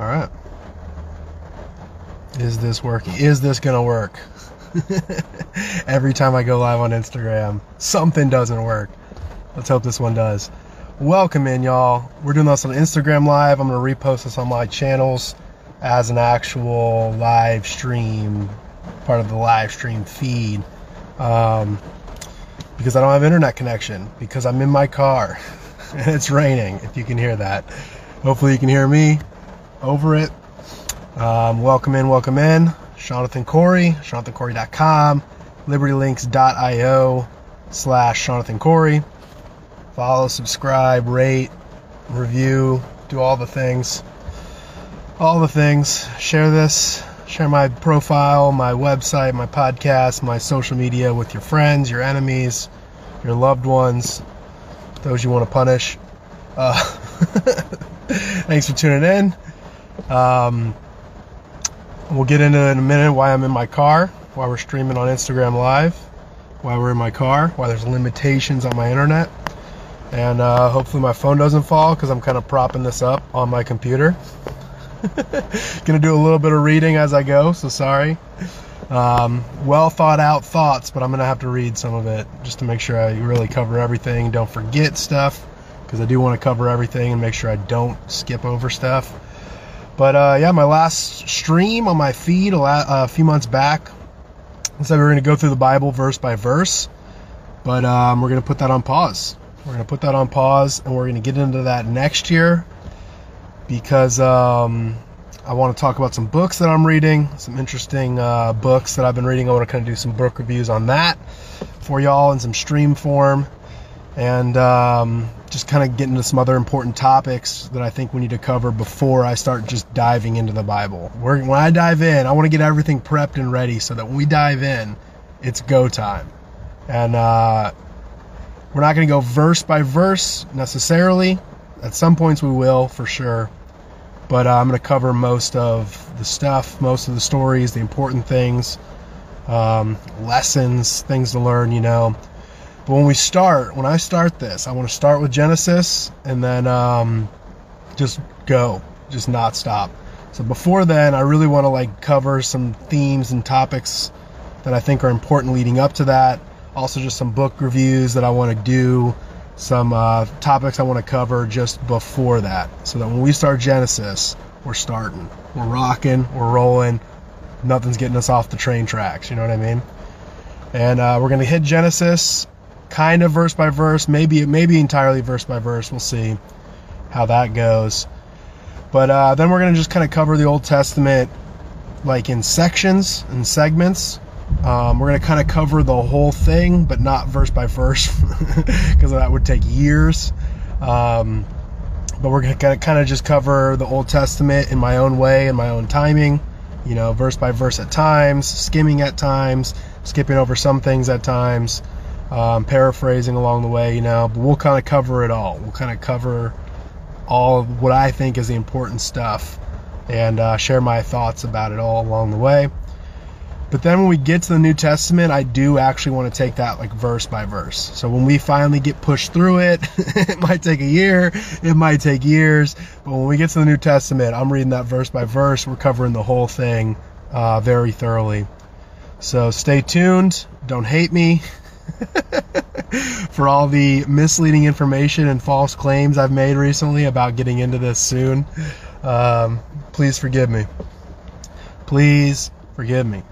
All right. Is this working? Is this going to work? Every time I go live on Instagram, something doesn't work. Let's hope this one does. Welcome in, y'all. We're doing this on Instagram Live. I'm going to repost this on my channels as an actual live stream, part of the live stream feed. Um, because I don't have internet connection, because I'm in my car and it's raining, if you can hear that. Hopefully, you can hear me over it. Um, welcome in, welcome in. Seanathan Cory, seanathancory.com, libertylinks.io slash Seanathan Cory. Follow, subscribe, rate, review, do all the things. All the things. Share this, share my profile, my website, my podcast, my social media with your friends, your enemies, your loved ones, those you want to punish. Uh, thanks for tuning in. Um, we'll get into in a minute why I'm in my car, why we're streaming on Instagram Live, why we're in my car, why there's limitations on my internet. And uh, hopefully my phone doesn't fall because I'm kind of propping this up on my computer. Gonna do a little bit of reading as I go, so sorry. Um, well thought out thoughts, but I'm gonna have to read some of it just to make sure I really cover everything. Don't forget stuff because I do want to cover everything and make sure I don't skip over stuff. But uh, yeah, my last stream on my feed a, la- a few months back I said we are gonna go through the Bible verse by verse, but um, we're gonna put that on pause. We're gonna put that on pause, and we're gonna get into that next year because um, I want to talk about some books that I'm reading, some interesting uh, books that I've been reading. I want to kind of do some book reviews on that for y'all in some stream form, and um, just kind of get into some other important topics that I think we need to cover before I start just diving into the Bible. When I dive in, I want to get everything prepped and ready so that when we dive in, it's go time. And uh, we're not going to go verse by verse necessarily. At some points, we will for sure but uh, I'm going to cover most of the stuff, most of the stories, the important things, um, lessons, things to learn, you know. But when we start, when I start this, I want to start with Genesis and then um, just go, just not stop. So before then, I really want to like cover some themes and topics that I think are important leading up to that. Also, just some book reviews that I want to do some uh, topics I want to cover just before that, so that when we start Genesis, we're starting, we're rocking, we're rolling, nothing's getting us off the train tracks. You know what I mean? And uh, we're gonna hit Genesis, kind of verse by verse, maybe maybe entirely verse by verse. We'll see how that goes. But uh, then we're gonna just kind of cover the Old Testament, like in sections and segments, um, we're going to kind of cover the whole thing, but not verse by verse, because that would take years. Um, but we're going to kind of just cover the Old Testament in my own way, in my own timing, you know, verse by verse at times, skimming at times, skipping over some things at times, um, paraphrasing along the way, you know. But we'll kind of cover it all. We'll kind of cover all what I think is the important stuff and uh, share my thoughts about it all along the way. But then when we get to the New Testament, I do actually want to take that like verse by verse. So when we finally get pushed through it, it might take a year, it might take years. But when we get to the New Testament, I'm reading that verse by verse. We're covering the whole thing uh, very thoroughly. So stay tuned. Don't hate me for all the misleading information and false claims I've made recently about getting into this soon. Um, please forgive me. Please forgive me.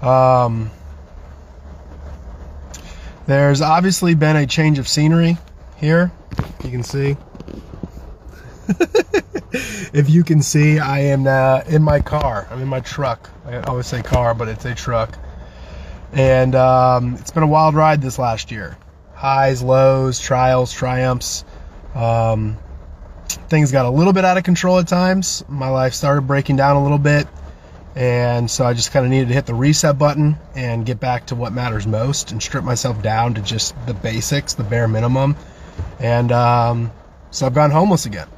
Um, there's obviously been a change of scenery here. You can see. if you can see, I am uh, in my car. I'm in my truck. I always say car, but it's a truck. And um, it's been a wild ride this last year. Highs, lows, trials, triumphs. Um, things got a little bit out of control at times. My life started breaking down a little bit. And so I just kind of needed to hit the reset button and get back to what matters most and strip myself down to just the basics, the bare minimum. And um, so I've gone homeless again.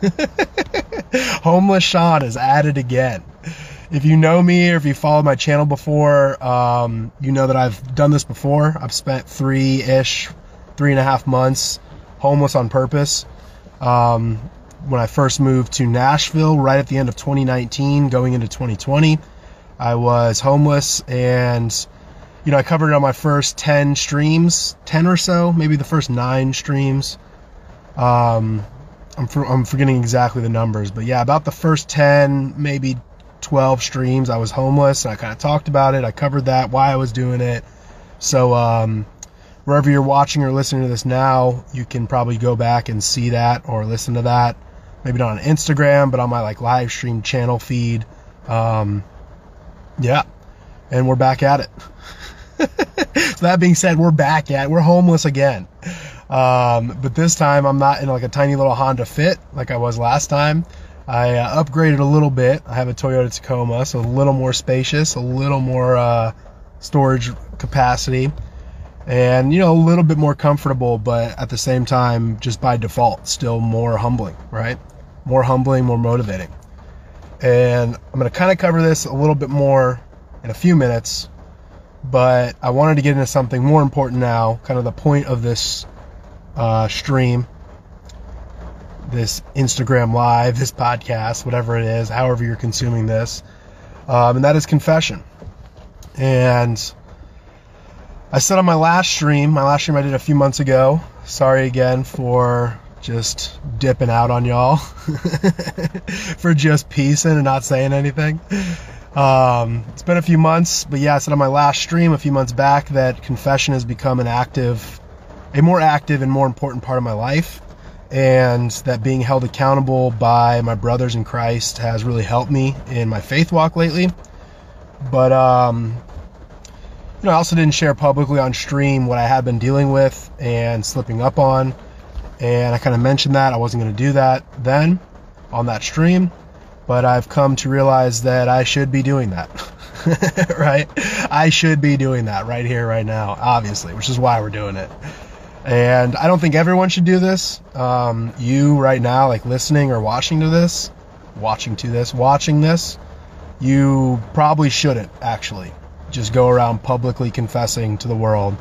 homeless Sean is at it again. If you know me or if you followed my channel before, um, you know that I've done this before. I've spent three ish, three and a half months homeless on purpose. Um, when I first moved to Nashville, right at the end of 2019, going into 2020. I was homeless and you know, I covered it on my first 10 streams, 10 or so, maybe the first nine streams. Um, I'm, for, I'm forgetting exactly the numbers, but yeah, about the first 10, maybe 12 streams, I was homeless and I kind of talked about it. I covered that, why I was doing it. So, um, wherever you're watching or listening to this now, you can probably go back and see that or listen to that. Maybe not on Instagram, but on my like live stream channel feed. Um, yeah, and we're back at it. so that being said, we're back at we're homeless again. Um, but this time I'm not in like a tiny little Honda Fit like I was last time. I uh, upgraded a little bit. I have a Toyota Tacoma, so a little more spacious, a little more uh, storage capacity, and you know a little bit more comfortable. But at the same time, just by default, still more humbling, right? More humbling, more motivating. And I'm going to kind of cover this a little bit more in a few minutes but I wanted to get into something more important now, kind of the point of this uh, stream, this Instagram live, this podcast, whatever it is, however you're consuming this, um, and that is confession. And I said on my last stream, my last stream I did a few months ago, sorry again for just dipping out on y'all, for just piecing and not saying anything. Um, it's been a few months, but yeah, I said on my last stream a few months back that confession has become an active, a more active and more important part of my life, and that being held accountable by my brothers in Christ has really helped me in my faith walk lately. But um, you know, I also didn't share publicly on stream what I had been dealing with and slipping up on, and I kind of mentioned that I wasn't going to do that then on that stream but I've come to realize that I should be doing that. right? I should be doing that right here, right now, obviously, which is why we're doing it. And I don't think everyone should do this. Um, you right now, like listening or watching to this, watching to this, watching this, you probably shouldn't actually just go around publicly confessing to the world.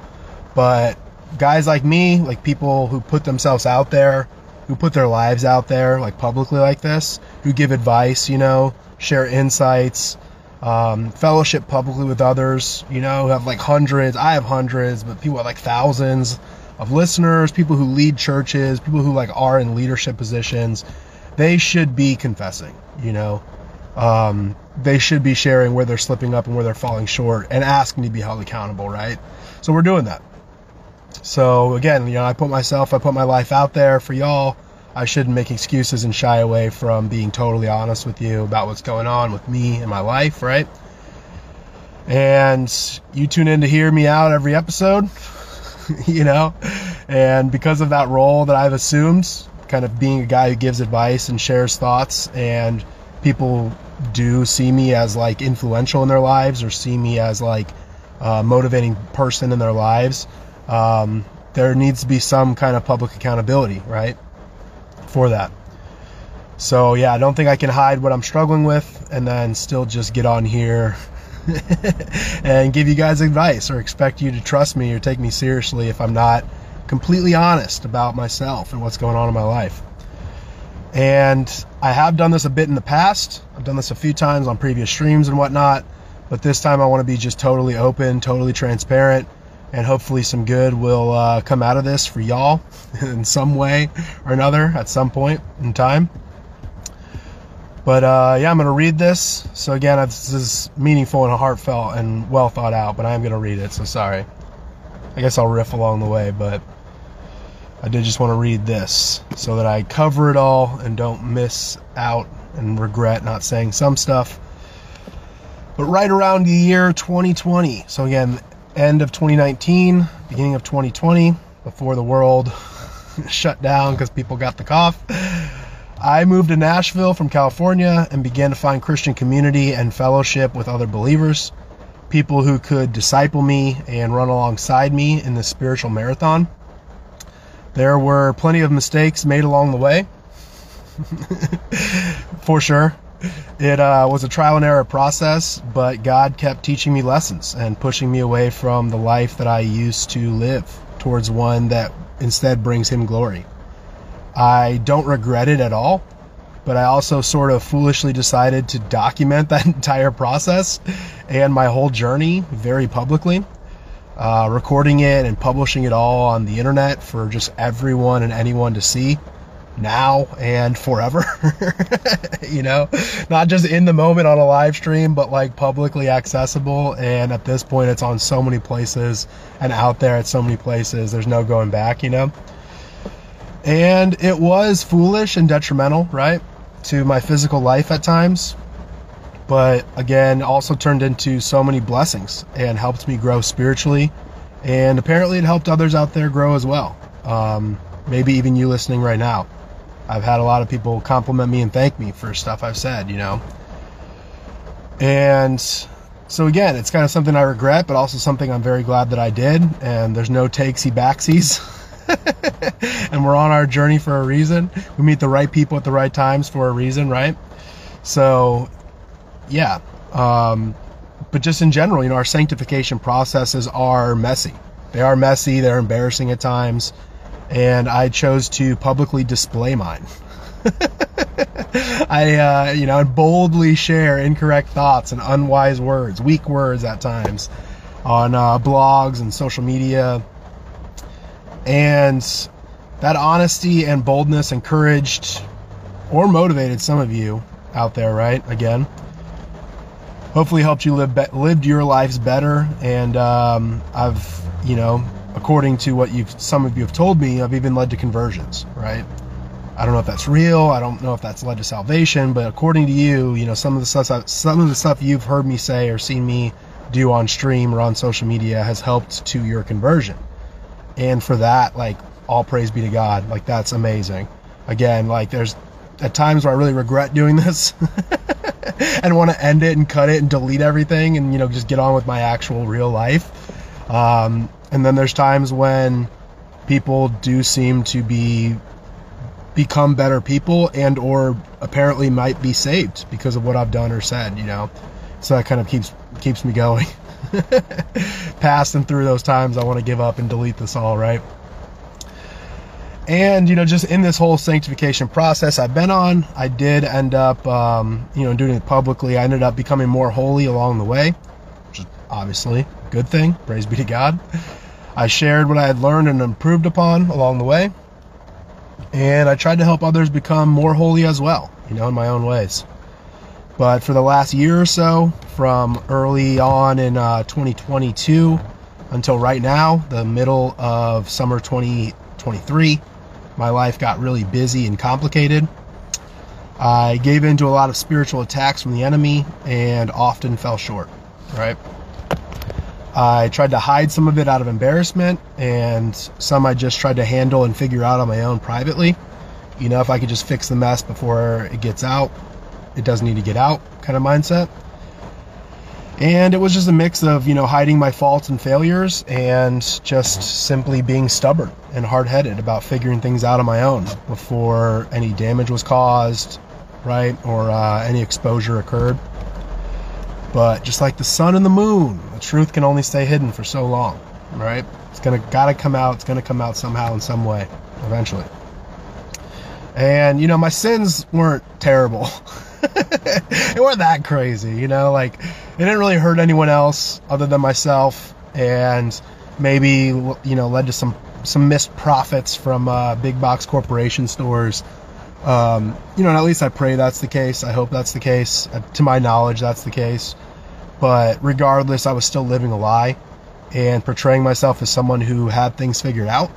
But guys like me, like people who put themselves out there, who put their lives out there, like publicly like this, who give advice, you know, share insights, um, fellowship publicly with others, you know, have like hundreds. I have hundreds, but people have like thousands of listeners, people who lead churches, people who like are in leadership positions. They should be confessing, you know. Um, they should be sharing where they're slipping up and where they're falling short and asking to be held accountable, right? So we're doing that. So again, you know, I put myself, I put my life out there for y'all I shouldn't make excuses and shy away from being totally honest with you about what's going on with me and my life, right? And you tune in to hear me out every episode, you know? And because of that role that I've assumed, kind of being a guy who gives advice and shares thoughts, and people do see me as like influential in their lives or see me as like a motivating person in their lives, um, there needs to be some kind of public accountability, right? for that. So yeah, I don't think I can hide what I'm struggling with and then still just get on here and give you guys advice or expect you to trust me or take me seriously if I'm not completely honest about myself and what's going on in my life. And I have done this a bit in the past. I've done this a few times on previous streams and whatnot, but this time I want to be just totally open, totally transparent, and hopefully some good will uh, come out of this for y'all in some way or another at some point in time. But uh, yeah, I'm going to read this. So again, this is meaningful and heartfelt and well thought out, but I am going to read it. So sorry. I guess I'll riff along the way, but I did just want to read this so that I cover it all and don't miss out and regret not saying some stuff. But right around the year 2020, so again, end of 2019, beginning of 2020, before the world shut down because people got the cough. I moved to Nashville from California and began to find Christian community and fellowship with other believers, people who could disciple me and run alongside me in this spiritual marathon. There were plenty of mistakes made along the way, for sure. It uh, was a trial and error process, but God kept teaching me lessons and pushing me away from the life that I used to live towards one that instead brings Him glory. I don't regret it at all, but I also sort of foolishly decided to document that entire process and my whole journey very publicly. Uh, recording it and publishing it all on the internet for just everyone and anyone to see now and forever. you know, not just in the moment on a live stream, but like publicly accessible. And at this point, it's on so many places and out there at so many places. There's no going back, you know. And it was foolish and detrimental, right, to my physical life at times. But again, also turned into so many blessings and helped me grow spiritually. And apparently, it helped others out there grow as well. Um, maybe even you listening right now. I've had a lot of people compliment me and thank me for stuff I've said, you know. And so again, it's kind of something I regret, but also something I'm very glad that I did. And there's no takesy backsies. and we're on our journey for a reason. We meet the right people at the right times for a reason, right? So, yeah. Um, but just in general, you know, our sanctification processes are messy. They are messy. They're embarrassing at times and I chose to publicly display mine. I, uh, you know, boldly share incorrect thoughts and unwise words, weak words at times, on uh, blogs and social media. And that honesty and boldness encouraged or motivated some of you out there, right? Again, hopefully helped you live be- lived your lives better. And um, I've, you know, according to what you've some of you have told me, I've even led to conversions, right? I don't know if that's real. I don't know if that's led to salvation, but according to you, you know, some of the stuff some of the stuff you've heard me say or seen me do on stream or on social media has helped to your conversion. And for that, like all praise be to God. Like that's amazing. Again, like there's at times where I really regret doing this and want to end it and cut it and delete everything and you know just get on with my actual real life. Um, and then there's times when people do seem to be become better people and or apparently might be saved because of what I've done or said, you know. So that kind of keeps keeps me going. Past and through those times I want to give up and delete this all, right? And you know, just in this whole sanctification process I've been on, I did end up, um, you know, doing it publicly. I ended up becoming more holy along the way, which is obviously a good thing. Praise be to God. I shared what I had learned and improved upon along the way. And I tried to help others become more holy as well, you know, in my own ways. But for the last year or so, from early on in uh, 2022 until right now, the middle of summer 2023, my life got really busy and complicated. I gave in to a lot of spiritual attacks from the enemy and often fell short, right? I tried to hide some of it out of embarrassment, and some I just tried to handle and figure out on my own privately. You know, if I could just fix the mess before it gets out, it doesn't need to get out kind of mindset. And it was just a mix of, you know, hiding my faults and failures and just simply being stubborn and hard headed about figuring things out on my own before any damage was caused, right? Or uh, any exposure occurred. But just like the sun and the moon, the truth can only stay hidden for so long, right? It's gonna gotta come out. It's gonna come out somehow in some way, eventually. And you know, my sins weren't terrible. they weren't that crazy, you know. Like it didn't really hurt anyone else other than myself, and maybe you know led to some some missed profits from uh, big box corporation stores. Um, you know, and at least I pray that's the case. I hope that's the case. Uh, to my knowledge, that's the case. But regardless, I was still living a lie and portraying myself as someone who had things figured out,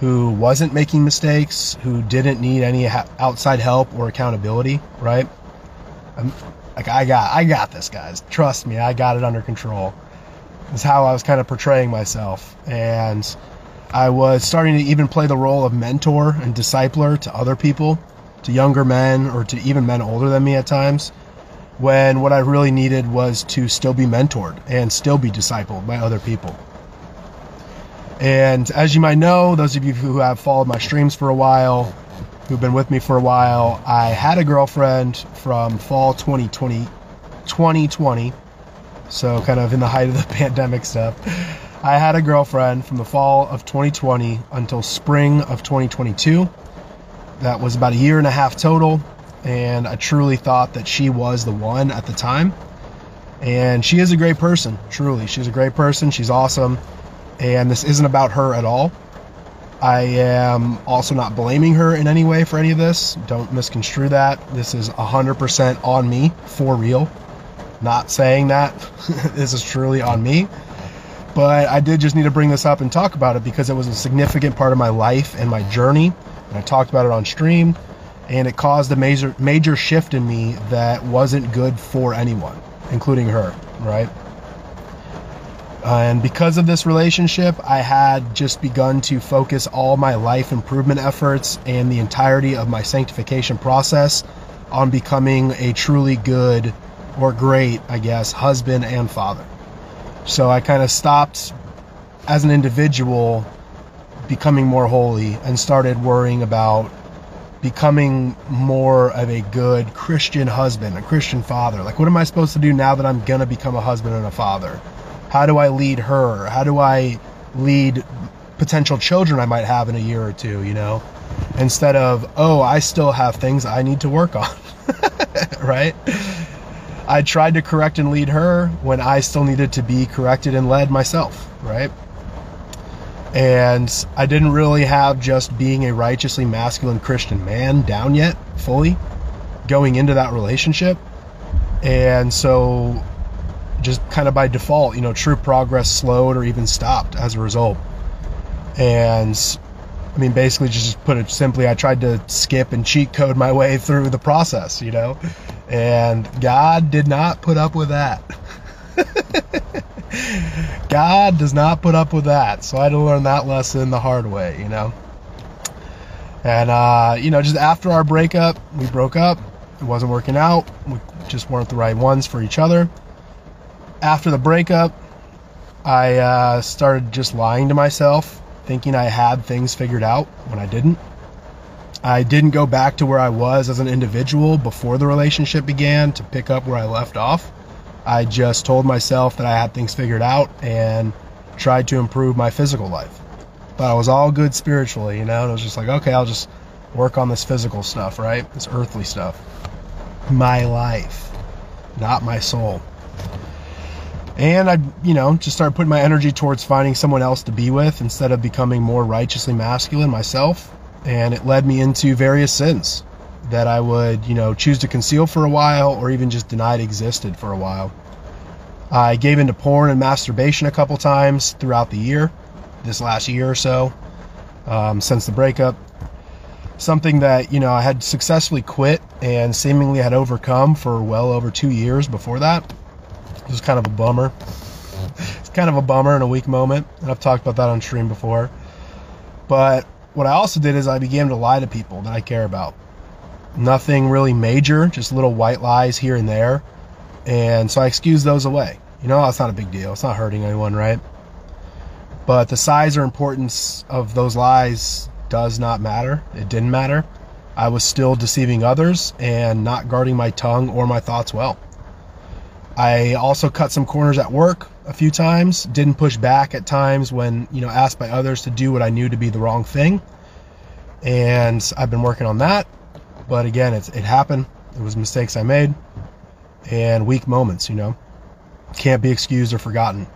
who wasn't making mistakes, who didn't need any outside help or accountability, right? I'm, like I got I got this guys. Trust me, I got it under control. Is how I was kind of portraying myself and I was starting to even play the role of mentor and discipler to other people, to younger men or to even men older than me at times when what I really needed was to still be mentored and still be discipled by other people. And as you might know, those of you who have followed my streams for a while, who've been with me for a while, I had a girlfriend from fall 2020, 2020, so kind of in the height of the pandemic stuff. I had a girlfriend from the fall of 2020 until spring of 2022 that was about a year and a half total, and I truly thought that she was the one at the time. And she is a great person, truly. She's a great person. She's awesome. And this isn't about her at all. I am also not blaming her in any way for any of this. Don't misconstrue that. This is 100% on me, for real. Not saying that. this is truly on me. But I did just need to bring this up and talk about it because it was a significant part of my life and my journey. And I talked about it on stream. And it caused a major, major shift in me that wasn't good for anyone, including her, right? And because of this relationship, I had just begun to focus all my life improvement efforts and the entirety of my sanctification process on becoming a truly good or great, I guess, husband and father. So I kind of stopped as an individual becoming more holy and started worrying about becoming more of a good Christian husband, a Christian father. Like, what am I supposed to do now that I'm going to become a husband and a father? How do I lead her? How do I lead potential children I might have in a year or two, you know? Instead of, oh, I still have things I need to work on, right? I tried to correct and lead her when I still needed to be corrected and led myself, right? And I didn't really have just being a righteously masculine Christian man down yet fully going into that relationship. And so just kind of by default, you know, true progress slowed or even stopped as a result. And I mean, basically, just put it simply, I tried to skip and cheat code my way through the process, you know, and God did not put up with that. God does not put up with that. So I had to learn that lesson the hard way, you know. And, uh, you know, just after our breakup, we broke up. It wasn't working out. We just weren't the right ones for each other after the breakup, I uh, started just lying to myself, thinking I had things figured out when I didn't. I didn't go back to where I was as an individual before the relationship began to pick up where I left off. I just told myself that I had things figured out and tried to improve my physical life. But I was all good spiritually, you know, and it was just like, okay, I'll just work on this physical stuff, right? This earthly stuff. My life, not my soul. And I, you know, just started putting my energy towards finding someone else to be with instead of becoming more righteously masculine myself. And it led me into various sins that I would, you know, choose to conceal for a while or even just denied existed for a while. I gave into porn and masturbation a couple times throughout the year, this last year or so, um, since the breakup. Something that, you know, I had successfully quit and seemingly had overcome for well over two years before that. It was kind of a bummer. It's kind of a bummer and a weak moment, and I've talked about that on stream before. But what I also did is I began to lie to people that I care about. Nothing really major, just little white lies here and there. And so I excused those away. You know, it's not a big deal. It's not hurting anyone, right? But the size or importance of those lies does not matter. It didn't matter. I was still deceiving others and not guarding my tongue or my thoughts well. I also cut some corners at work a few times, didn't push back at times when, you know, asked by others to do what I knew to be the wrong thing. And I've been working on that. But again, it, it happened. It was mistakes I made and weak moments, you know. Can't be excused or forgotten.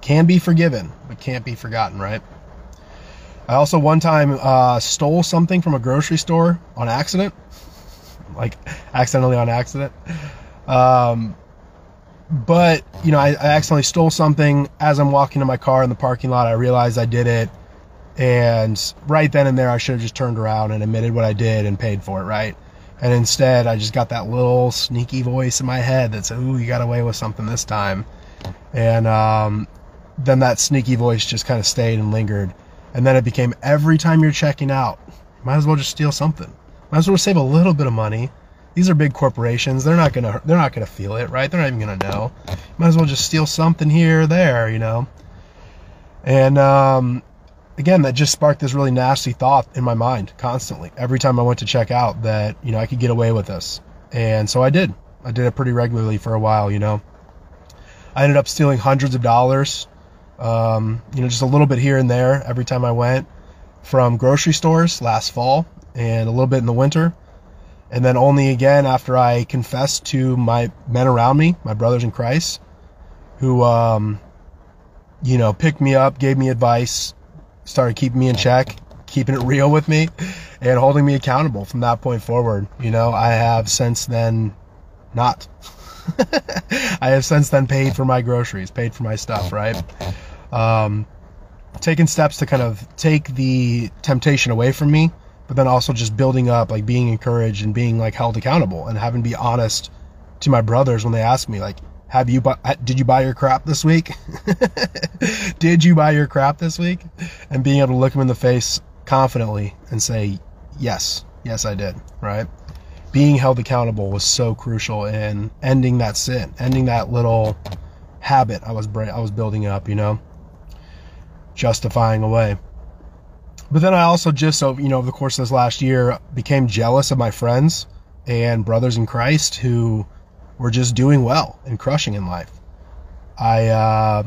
Can be forgiven, but can't be forgotten, right? I also one time uh, stole something from a grocery store on accident, like accidentally on accident. Um, but you know, I, I, accidentally stole something as I'm walking to my car in the parking lot. I realized I did it, and right then and there, I should have just turned around and admitted what I did and paid for it, right? And instead, I just got that little sneaky voice in my head that said, "Ooh, you got away with something this time," and um, then that sneaky voice just kind of stayed and lingered, and then it became every time you're checking out, might as well just steal something. Might as well save a little bit of money these are big corporations. They're not gonna they're not gonna feel it, right? They're not even gonna know. Might as well just steal something here or there, you know. And um, again, that just sparked this really nasty thought in my mind constantly. Every time I went to check out, that you know I could get away with this, and so I did. I did it pretty regularly for a while, you know. I ended up stealing hundreds of dollars, um, you know, just a little bit here and there every time I went from grocery stores last fall and a little bit in the winter. And then only again after I confessed to my men around me, my brothers in Christ, who, um, you know, picked me up, gave me advice, started keeping me in check, keeping it real with me, and holding me accountable from that point forward. You know, I have since then not. I have since then paid for my groceries, paid for my stuff, right? Um, taking steps to kind of take the temptation away from me, but then also just building up, like being encouraged and being like held accountable and having to be honest to my brothers when they ask me, like, have you bu- did you buy your crap this week? did you buy your crap this week? And being able to look them in the face confidently and say, yes, yes, I did, right? Being held accountable was so crucial in ending that sin, ending that little habit I was I was building up, you know, justifying away. But then I also just, so you know, over the course of this last year, became jealous of my friends and brothers in Christ who were just doing well and crushing in life. I uh,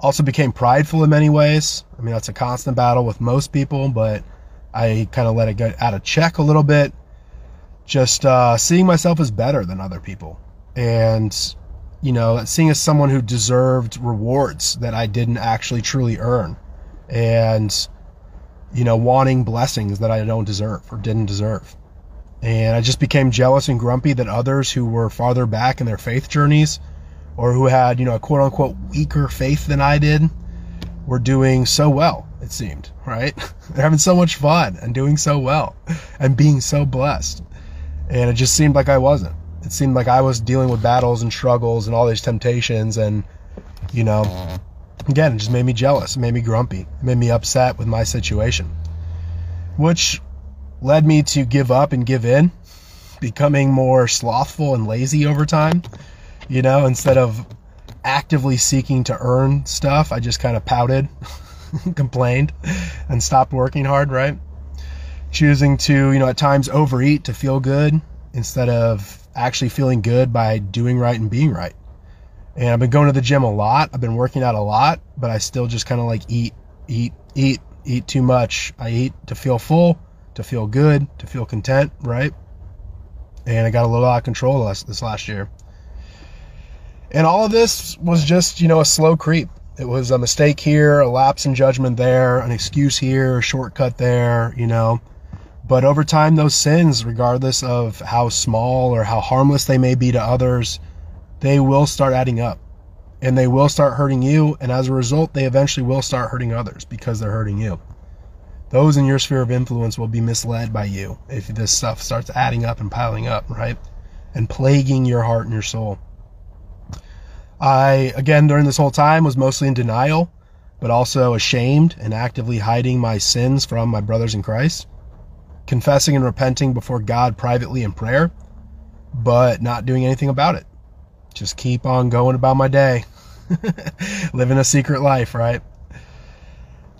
also became prideful in many ways. I mean, that's a constant battle with most people, but I kind of let it get out of check a little bit. Just uh, seeing myself as better than other people. And, you know, seeing as someone who deserved rewards that I didn't actually truly earn. And, you know, wanting blessings that I don't deserve or didn't deserve. And I just became jealous and grumpy that others who were farther back in their faith journeys or who had, you know, a quote unquote weaker faith than I did were doing so well, it seemed, right? They're having so much fun and doing so well and being so blessed. And it just seemed like I wasn't. It seemed like I was dealing with battles and struggles and all these temptations. And, you know, again, it just made me jealous. It made me grumpy. It made me upset with my situation, which led me to give up and give in, becoming more slothful and lazy over time. You know, instead of actively seeking to earn stuff, I just kind of pouted, complained, and stopped working hard, right? Choosing to, you know, at times overeat to feel good instead of actually feeling good by doing right and being right. And I've been going to the gym a lot. I've been working out a lot, but I still just kind of like eat, eat, eat, eat too much. I eat to feel full to feel good, to feel content, right? And I got a little out of control this, last year. And all of this was just, you know, a slow creep. It was a mistake here, a lapse in judgment there, an excuse here, a shortcut there, you know. But over time, those sins, regardless of how small or how harmless they may be to others, they will start adding up and they will start hurting you. And as a result, they eventually will start hurting others because they're hurting you those in your sphere of influence will be misled by you if this stuff starts adding up and piling up, right? And plaguing your heart and your soul. I, again, during this whole time was mostly in denial, but also ashamed and actively hiding my sins from my brothers in Christ, confessing and repenting before God privately in prayer, but not doing anything about it. Just keep on going about my day, living a secret life, right?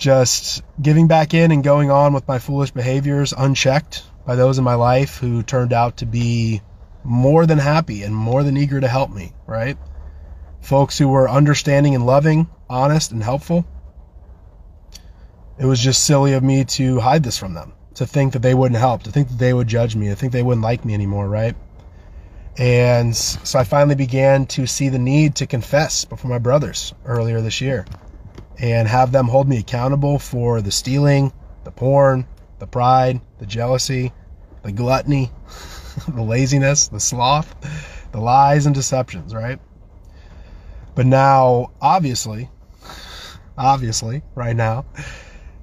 just giving back in and going on with my foolish behaviors unchecked by those in my life who turned out to be more than happy and more than eager to help me, right? Folks who were understanding and loving, honest and helpful. It was just silly of me to hide this from them, to think that they wouldn't help, to think that they would judge me, to think they wouldn't like me anymore, right? And so I finally began to see the need to confess before my brothers earlier this year and have them hold me accountable for the stealing, the porn, the pride, the jealousy, the gluttony, the laziness, the sloth, the lies and deceptions, right? But now, obviously, obviously, right now,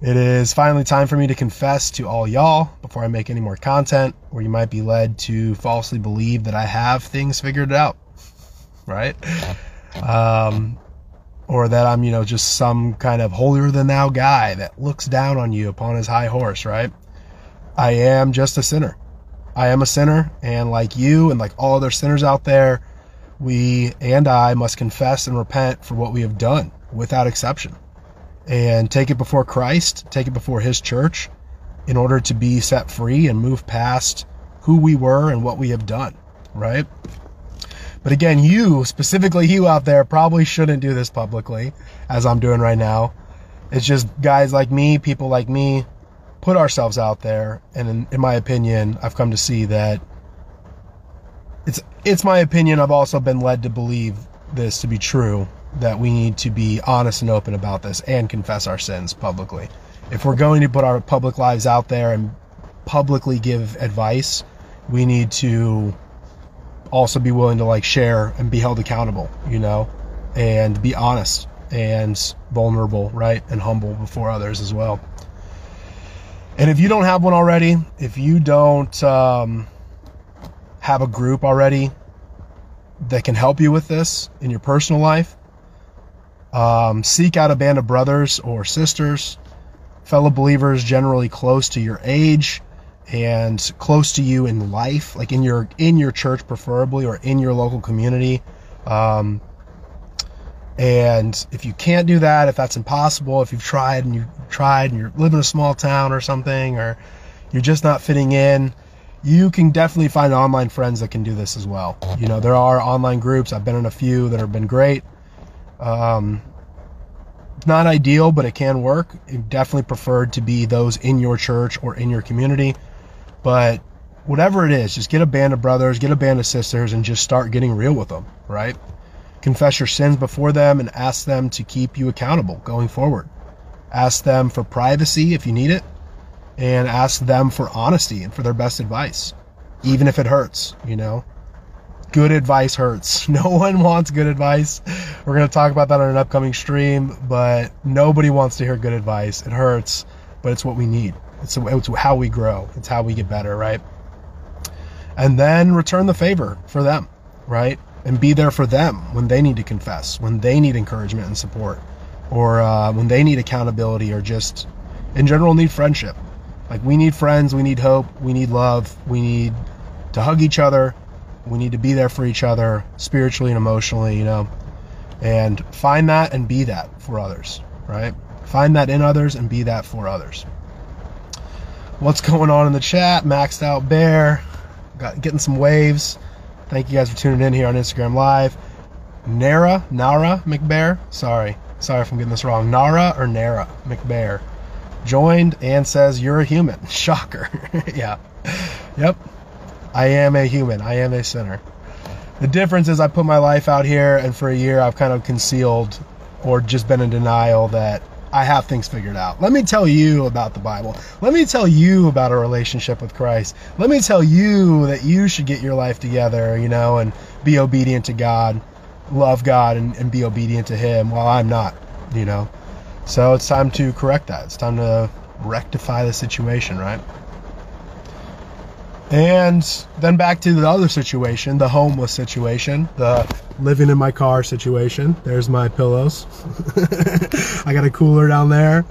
it is finally time for me to confess to all y'all before I make any more content where you might be led to falsely believe that I have things figured out, right? Um, or that I'm, you know, just some kind of holier than thou guy that looks down on you upon his high horse, right? I am just a sinner. I am a sinner, and like you and like all other sinners out there, we and I must confess and repent for what we have done without exception. And take it before Christ, take it before his church in order to be set free and move past who we were and what we have done, right? But again, you, specifically you out there, probably shouldn't do this publicly, as I'm doing right now. It's just guys like me, people like me, put ourselves out there. And in, in my opinion, I've come to see that it's it's my opinion. I've also been led to believe this to be true that we need to be honest and open about this and confess our sins publicly. If we're going to put our public lives out there and publicly give advice, we need to also be willing to like share and be held accountable, you know, and be honest and vulnerable, right? And humble before others as well. And if you don't have one already, if you don't um, have a group already that can help you with this in your personal life, um, seek out a band of brothers or sisters, fellow believers generally close to your age and close to you in life, like in your in your church preferably or in your local community. Um, and if you can't do that, if that's impossible, if you've tried and you've tried and you're living in a small town or something, or you're just not fitting in, you can definitely find online friends that can do this as well. You know, there are online groups. I've been in a few that have been great. Um, not ideal, but it can work. It definitely preferred to be those in your church or in your community. But whatever it is, just get a band of brothers, get a band of sisters, and just start getting real with them, right? Confess your sins before them and ask them to keep you accountable going forward. Ask them for privacy if you need it, and ask them for honesty and for their best advice, even if it hurts, you know? Good advice hurts. No one wants good advice. We're going to talk about that on an upcoming stream, but nobody wants to hear good advice. It hurts, but it's what we need. It's, it's how we grow, it's how we get better, right? And then return the favor for them, right? and be there for them when they need to confess, when they need encouragement and support, or uh, when they need accountability, or just in general need friendship. Like we need friends, we need hope, we need love, we need to hug each other, we need to be there for each other spiritually and emotionally, you know, and find that and be that for others, right? Find that in others and be that for others. What's going on in the chat? Maxed out bear, got getting some waves. Thank you guys for tuning in here on Instagram Live. Nara, Nara McBear, sorry, sorry if I'm getting this wrong. Nara or Nara McBear joined and says, You're a human. Shocker. yeah. Yep. I am a human. I am a sinner. The difference is I put my life out here, and for a year I've kind of concealed or just been in denial that I have things figured out. Let me tell you about the Bible. Let me tell you about a relationship with Christ. Let me tell you that you should get your life together, you know, and be obedient to God, love God, and, and be obedient to Him while I'm not, you know. So it's time to correct that. It's time to rectify the situation, right? And then back to the other situation, the homeless situation, the living in my car situation. There's my pillows. I got a cooler down there.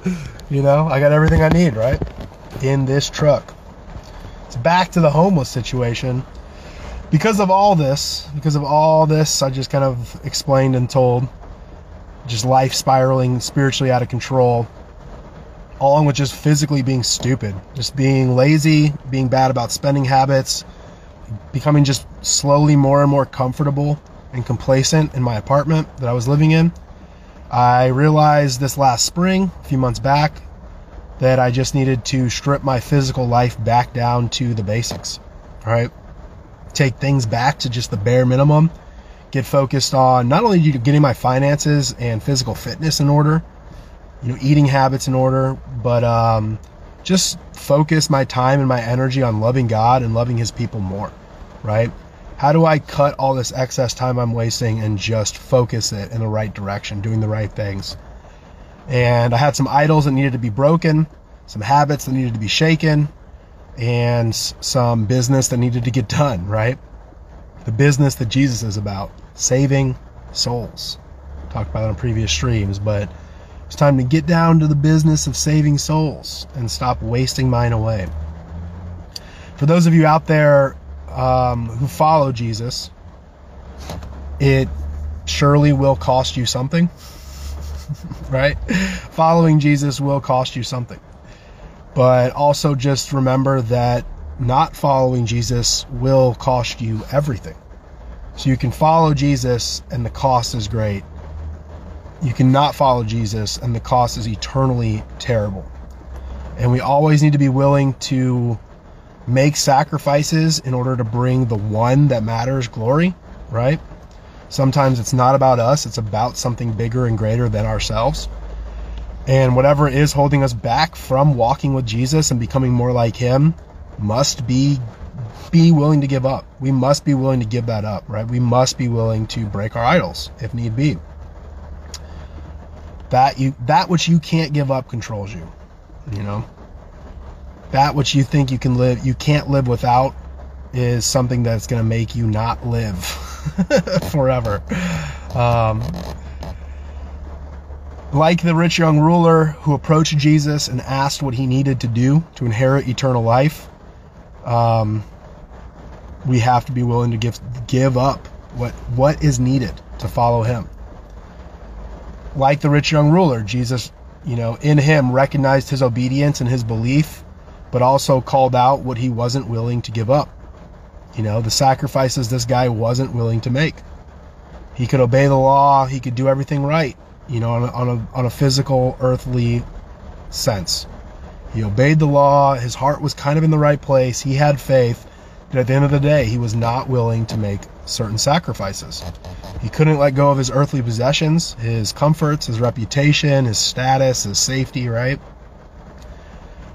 You know, I got everything I need, right? In this truck. It's back to the homeless situation. Because of all this, because of all this, I just kind of explained and told, just life spiraling spiritually out of control along with just physically being stupid, just being lazy, being bad about spending habits, becoming just slowly more and more comfortable and complacent in my apartment that I was living in. I realized this last spring, a few months back, that I just needed to strip my physical life back down to the basics, right? Take things back to just the bare minimum, get focused on not only getting my finances and physical fitness in order, you know, eating habits in order, but um, just focus my time and my energy on loving God and loving His people more, right? How do I cut all this excess time I'm wasting and just focus it in the right direction, doing the right things? And I had some idols that needed to be broken, some habits that needed to be shaken, and some business that needed to get done, right? The business that Jesus is about, saving souls. Talked about it on previous streams, but it's time to get down to the business of saving souls and stop wasting mine away. For those of you out there um, who follow Jesus, it surely will cost you something, right? Following Jesus will cost you something. But also just remember that not following Jesus will cost you everything. So you can follow Jesus and the cost is great you cannot follow Jesus, and the cost is eternally terrible. And we always need to be willing to make sacrifices in order to bring the one that matters glory, right? Sometimes it's not about us, it's about something bigger and greater than ourselves. And whatever is holding us back from walking with Jesus and becoming more like him must be be willing to give up. We must be willing to give that up, right? We must be willing to break our idols if need be. That you that which you can't give up controls you, you know? That which you think you can live you can't live without is something that's going to make you not live forever. Um, like the rich young ruler who approached Jesus and asked what he needed to do to inherit eternal life, um, we have to be willing to give give up what what is needed to follow him. Like the rich young ruler, Jesus, you know, in him recognized his obedience and his belief, but also called out what he wasn't willing to give up. You know, the sacrifices this guy wasn't willing to make. He could obey the law, he could do everything right, you know, on a, on a, on a physical, earthly sense. He obeyed the law, his heart was kind of in the right place, he had faith, but at the end of the day, he was not willing to make certain sacrifices. He couldn't let go of his earthly possessions, his comforts, his reputation, his status, his safety, right?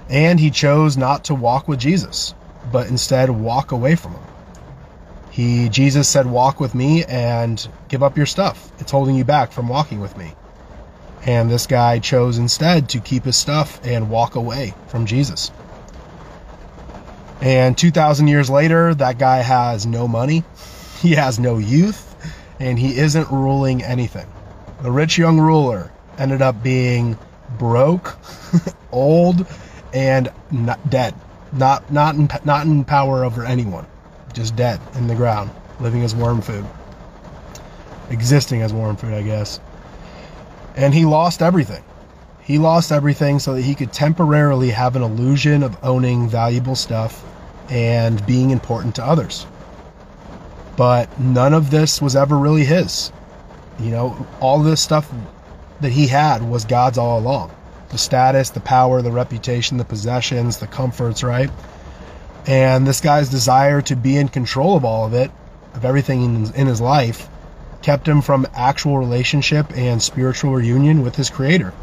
And he chose not to walk with Jesus, but instead walk away from him. He Jesus said, "Walk with me and give up your stuff. It's holding you back from walking with me." And this guy chose instead to keep his stuff and walk away from Jesus. And 2,000 years later, that guy has no money, he has no youth, and he isn't ruling anything. The rich young ruler ended up being broke, old, and not dead. Not not in, not in power over anyone just dead in the ground, living as worm food, existing as worm food, I guess. And he lost everything. He lost everything so that he could temporarily have an illusion of owning valuable stuff and being important to others. But none of this was ever really his. You know, all this stuff that he had was God's all along. The status, the power, the reputation, the possessions, the comforts, right? And this guy's desire to be in control of all of it, of everything in, in his life, kept him from actual relationship and spiritual reunion with his creator.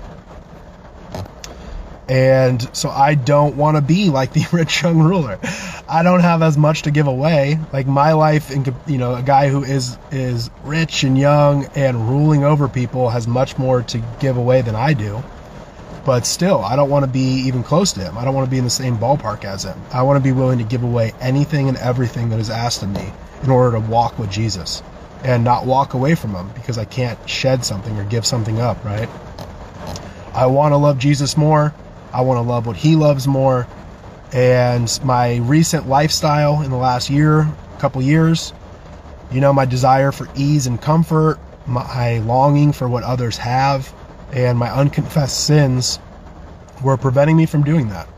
And so I don't want to be like the rich young ruler. I don't have as much to give away. Like my life, in, you know, a guy who is is rich and young and ruling over people has much more to give away than I do. But still, I don't want to be even close to him. I don't want to be in the same ballpark as him. I want to be willing to give away anything and everything that is asked of me in order to walk with Jesus and not walk away from him because I can't shed something or give something up, right? I want to love Jesus more. I want to love what he loves more. And my recent lifestyle in the last year, couple years, you know, my desire for ease and comfort, my longing for what others have, and my unconfessed sins were preventing me from doing that.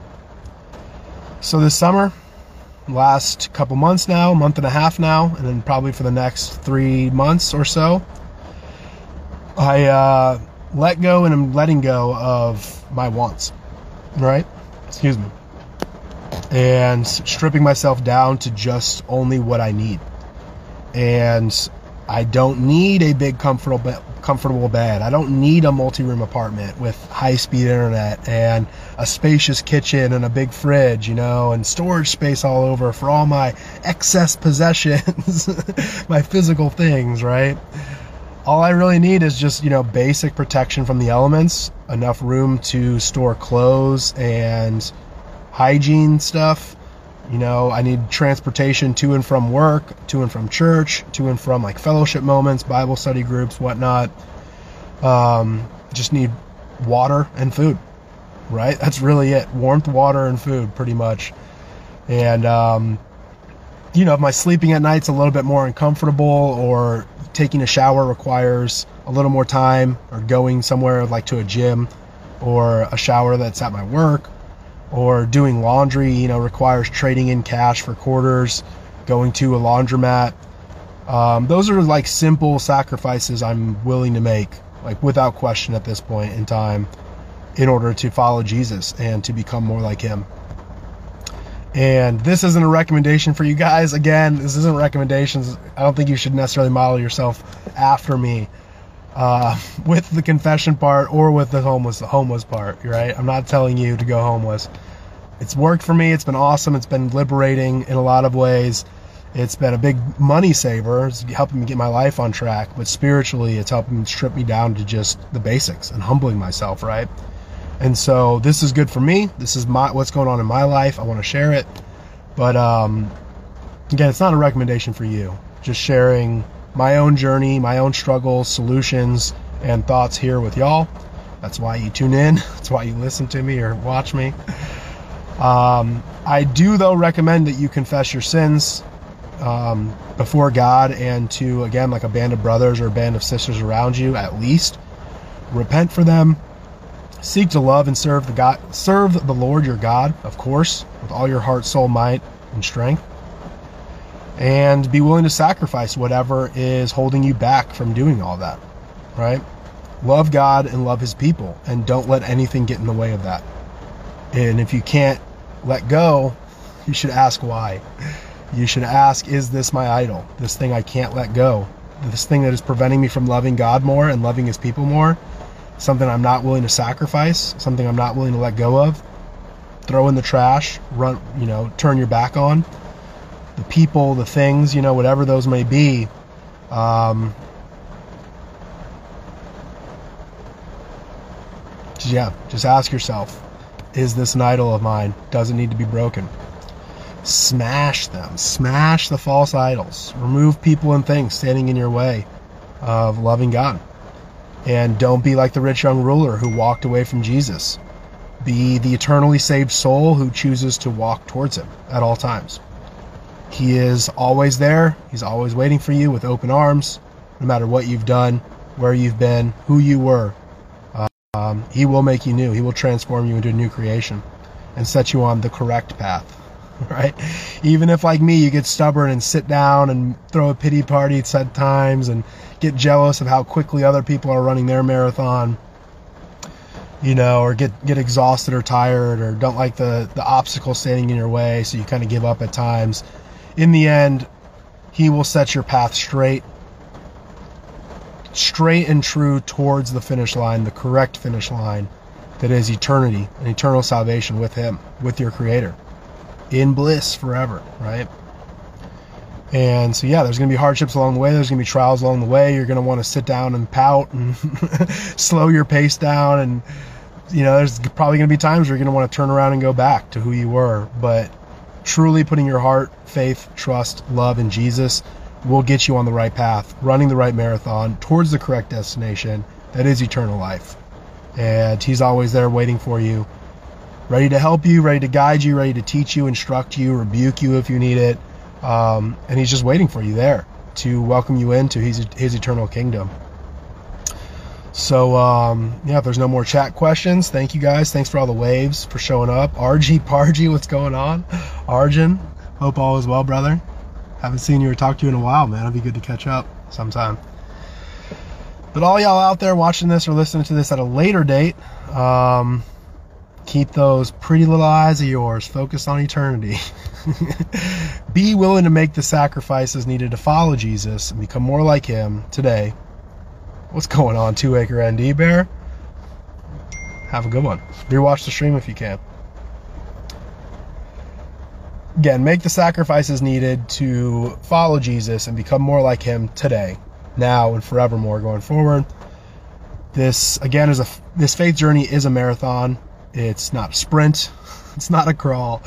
So this summer, last couple months now, month and a half now, and then probably for the next three months or so, I uh, let go and I'm letting go of my wants, right? Excuse me. And stripping myself down to just only what I need. And I don't need a big comfortable comfortable bed. I don't need a multi-room apartment with high-speed internet and a spacious kitchen and a big fridge, you know, and storage space all over for all my excess possessions, my physical things, right? All I really need is just, you know, basic protection from the elements, enough room to store clothes and hygiene stuff. You know, I need transportation to and from work, to and from church, to and from like fellowship moments, Bible study groups, whatnot. Um, just need water and food, right? That's really it. Warmth, water, and food, pretty much. And, um, you know, if my sleeping at night's a little bit more uncomfortable or taking a shower requires a little more time or going somewhere like to a gym or a shower that's at my work or doing laundry, you know, requires trading in cash for quarters, going to a laundromat. Um, those are like simple sacrifices I'm willing to make, like without question at this point in time. in order to follow Jesus and to become more like him. And this isn't a recommendation for you guys. Again, this isn't recommendations. I don't think you should necessarily model yourself after me uh, with the confession part or with the homeless the homeless part. Right? I'm not telling you to go homeless. It's worked for me. It's been awesome. It's been liberating in a lot of ways. It's been a big money saver. It's helping me get my life on track. But spiritually, it's helping strip me down to just the basics and humbling myself. Right? And so this is good for me. This is my what's going on in my life. I want to share it. But um, again, it's not a recommendation for you. Just sharing my own journey, my own struggles, solutions, and thoughts here with y'all. That's why you tune in. That's why you listen to me or watch me. Um, I do, though, recommend that you confess your sins um, before God and to, again, like a band of brothers or a band of sisters around you, at least. Repent for them, Seek to love and serve the God, serve the Lord your God, of course, with all your heart, soul, might, and strength. And be willing to sacrifice whatever is holding you back from doing all that. Right? Love God and love his people and don't let anything get in the way of that. And if you can't let go, you should ask why. You should ask, is this my idol? This thing I can't let go? This thing that is preventing me from loving God more and loving his people more? something I'm not willing to sacrifice, something I'm not willing to let go of, throw in the trash, run, you know, turn your back on. The people, the things, you know, whatever those may be. Um, yeah, just ask yourself is this an idol of mine? Does it need to be broken? Smash them. Smash the false idols. Remove people and things standing in your way of loving God. And don't be like the rich young ruler who walked away from Jesus. Be the eternally saved soul who chooses to walk towards him at all times. He is always there. He's always waiting for you with open arms, no matter what you've done, where you've been, who you were. Um, he will make you new. He will transform you into a new creation and set you on the correct path. Right? Even if, like me, you get stubborn and sit down and throw a pity party at set times and get jealous of how quickly other people are running their marathon you know or get get exhausted or tired or don't like the the obstacle standing in your way so you kind of give up at times in the end he will set your path straight straight and true towards the finish line the correct finish line that is eternity and eternal salvation with him with your creator in bliss forever right and so, yeah, there's going to be hardships along the way. There's going to be trials along the way. You're going to want to sit down and pout and slow your pace down. And, you know, there's probably going to be times where you're going to want to turn around and go back to who you were. But truly putting your heart, faith, trust, love in Jesus will get you on the right path, running the right marathon towards the correct destination that is eternal life. And He's always there waiting for you, ready to help you, ready to guide you, ready to teach you, instruct you, rebuke you if you need it um, and he's just waiting for you there to welcome you into his, his eternal kingdom. So, um, yeah, if there's no more chat questions, thank you guys. Thanks for all the waves for showing up. RG Pargy, what's going on? Arjun, hope all is well, brother. Haven't seen you or talked to you in a while, man. It'll be good to catch up sometime. But all y'all out there watching this or listening to this at a later date, um, keep those pretty little eyes of yours focused on eternity. Be willing to make the sacrifices needed to follow Jesus and become more like him today. What's going on, Two Acre ND Bear? Have a good one. Rewatch the stream if you can. Again, make the sacrifices needed to follow Jesus and become more like him today, now, and forevermore going forward. This again is a this faith journey is a marathon. It's not a sprint. It's not a crawl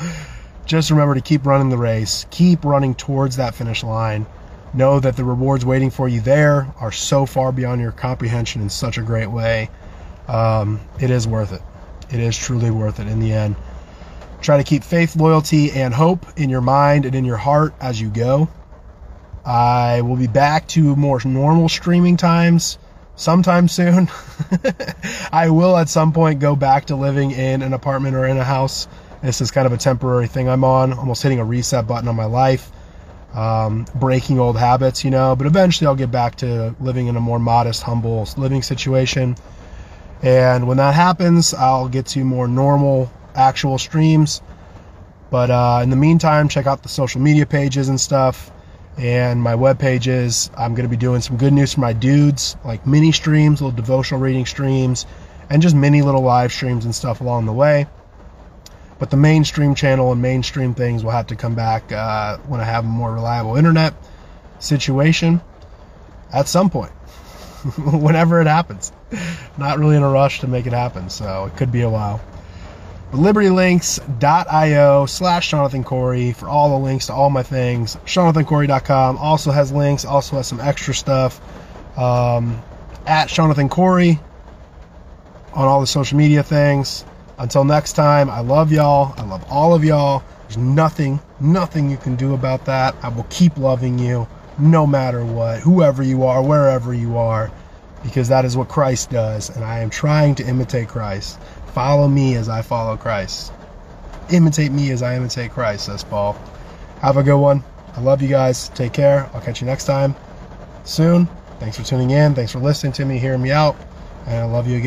just remember to keep running the race, keep running towards that finish line. Know that the rewards waiting for you there are so far beyond your comprehension in such a great way. Um, it is worth it. It is truly worth it in the end. Try to keep faith, loyalty, and hope in your mind and in your heart as you go. I will be back to more normal streaming times sometime soon. I will at some point go back to living in an apartment or in a house this is kind of a temporary thing I'm on, almost hitting a reset button on my life, um, breaking old habits, you know. But eventually I'll get back to living in a more modest, humble living situation. And when that happens, I'll get to more normal actual streams. But uh, in the meantime, check out the social media pages and stuff and my web pages. I'm going to be doing some good news for my dudes, like mini streams, little devotional reading streams, and just mini little live streams and stuff along the way. But the mainstream channel and mainstream things will have to come back uh, when I have a more reliable internet situation at some point, whenever it happens. Not really in a rush to make it happen, so it could be a while. But libertylinks.io slash Seanathan Cory for all the links to all my things. SeanathanCory.com also has links, also has some extra stuff. Um, at Seanathan Cory on all the social media things. Until next time, I love y'all. I love all of y'all. There's nothing, nothing you can do about that. I will keep loving you no matter what, whoever you are, wherever you are, because that is what Christ does. And I am trying to imitate Christ. Follow me as I follow Christ. Imitate me as I imitate Christ, says Paul. Have a good one. I love you guys. Take care. I'll catch you next time soon. Thanks for tuning in. Thanks for listening to me, hearing me out. And I love you again.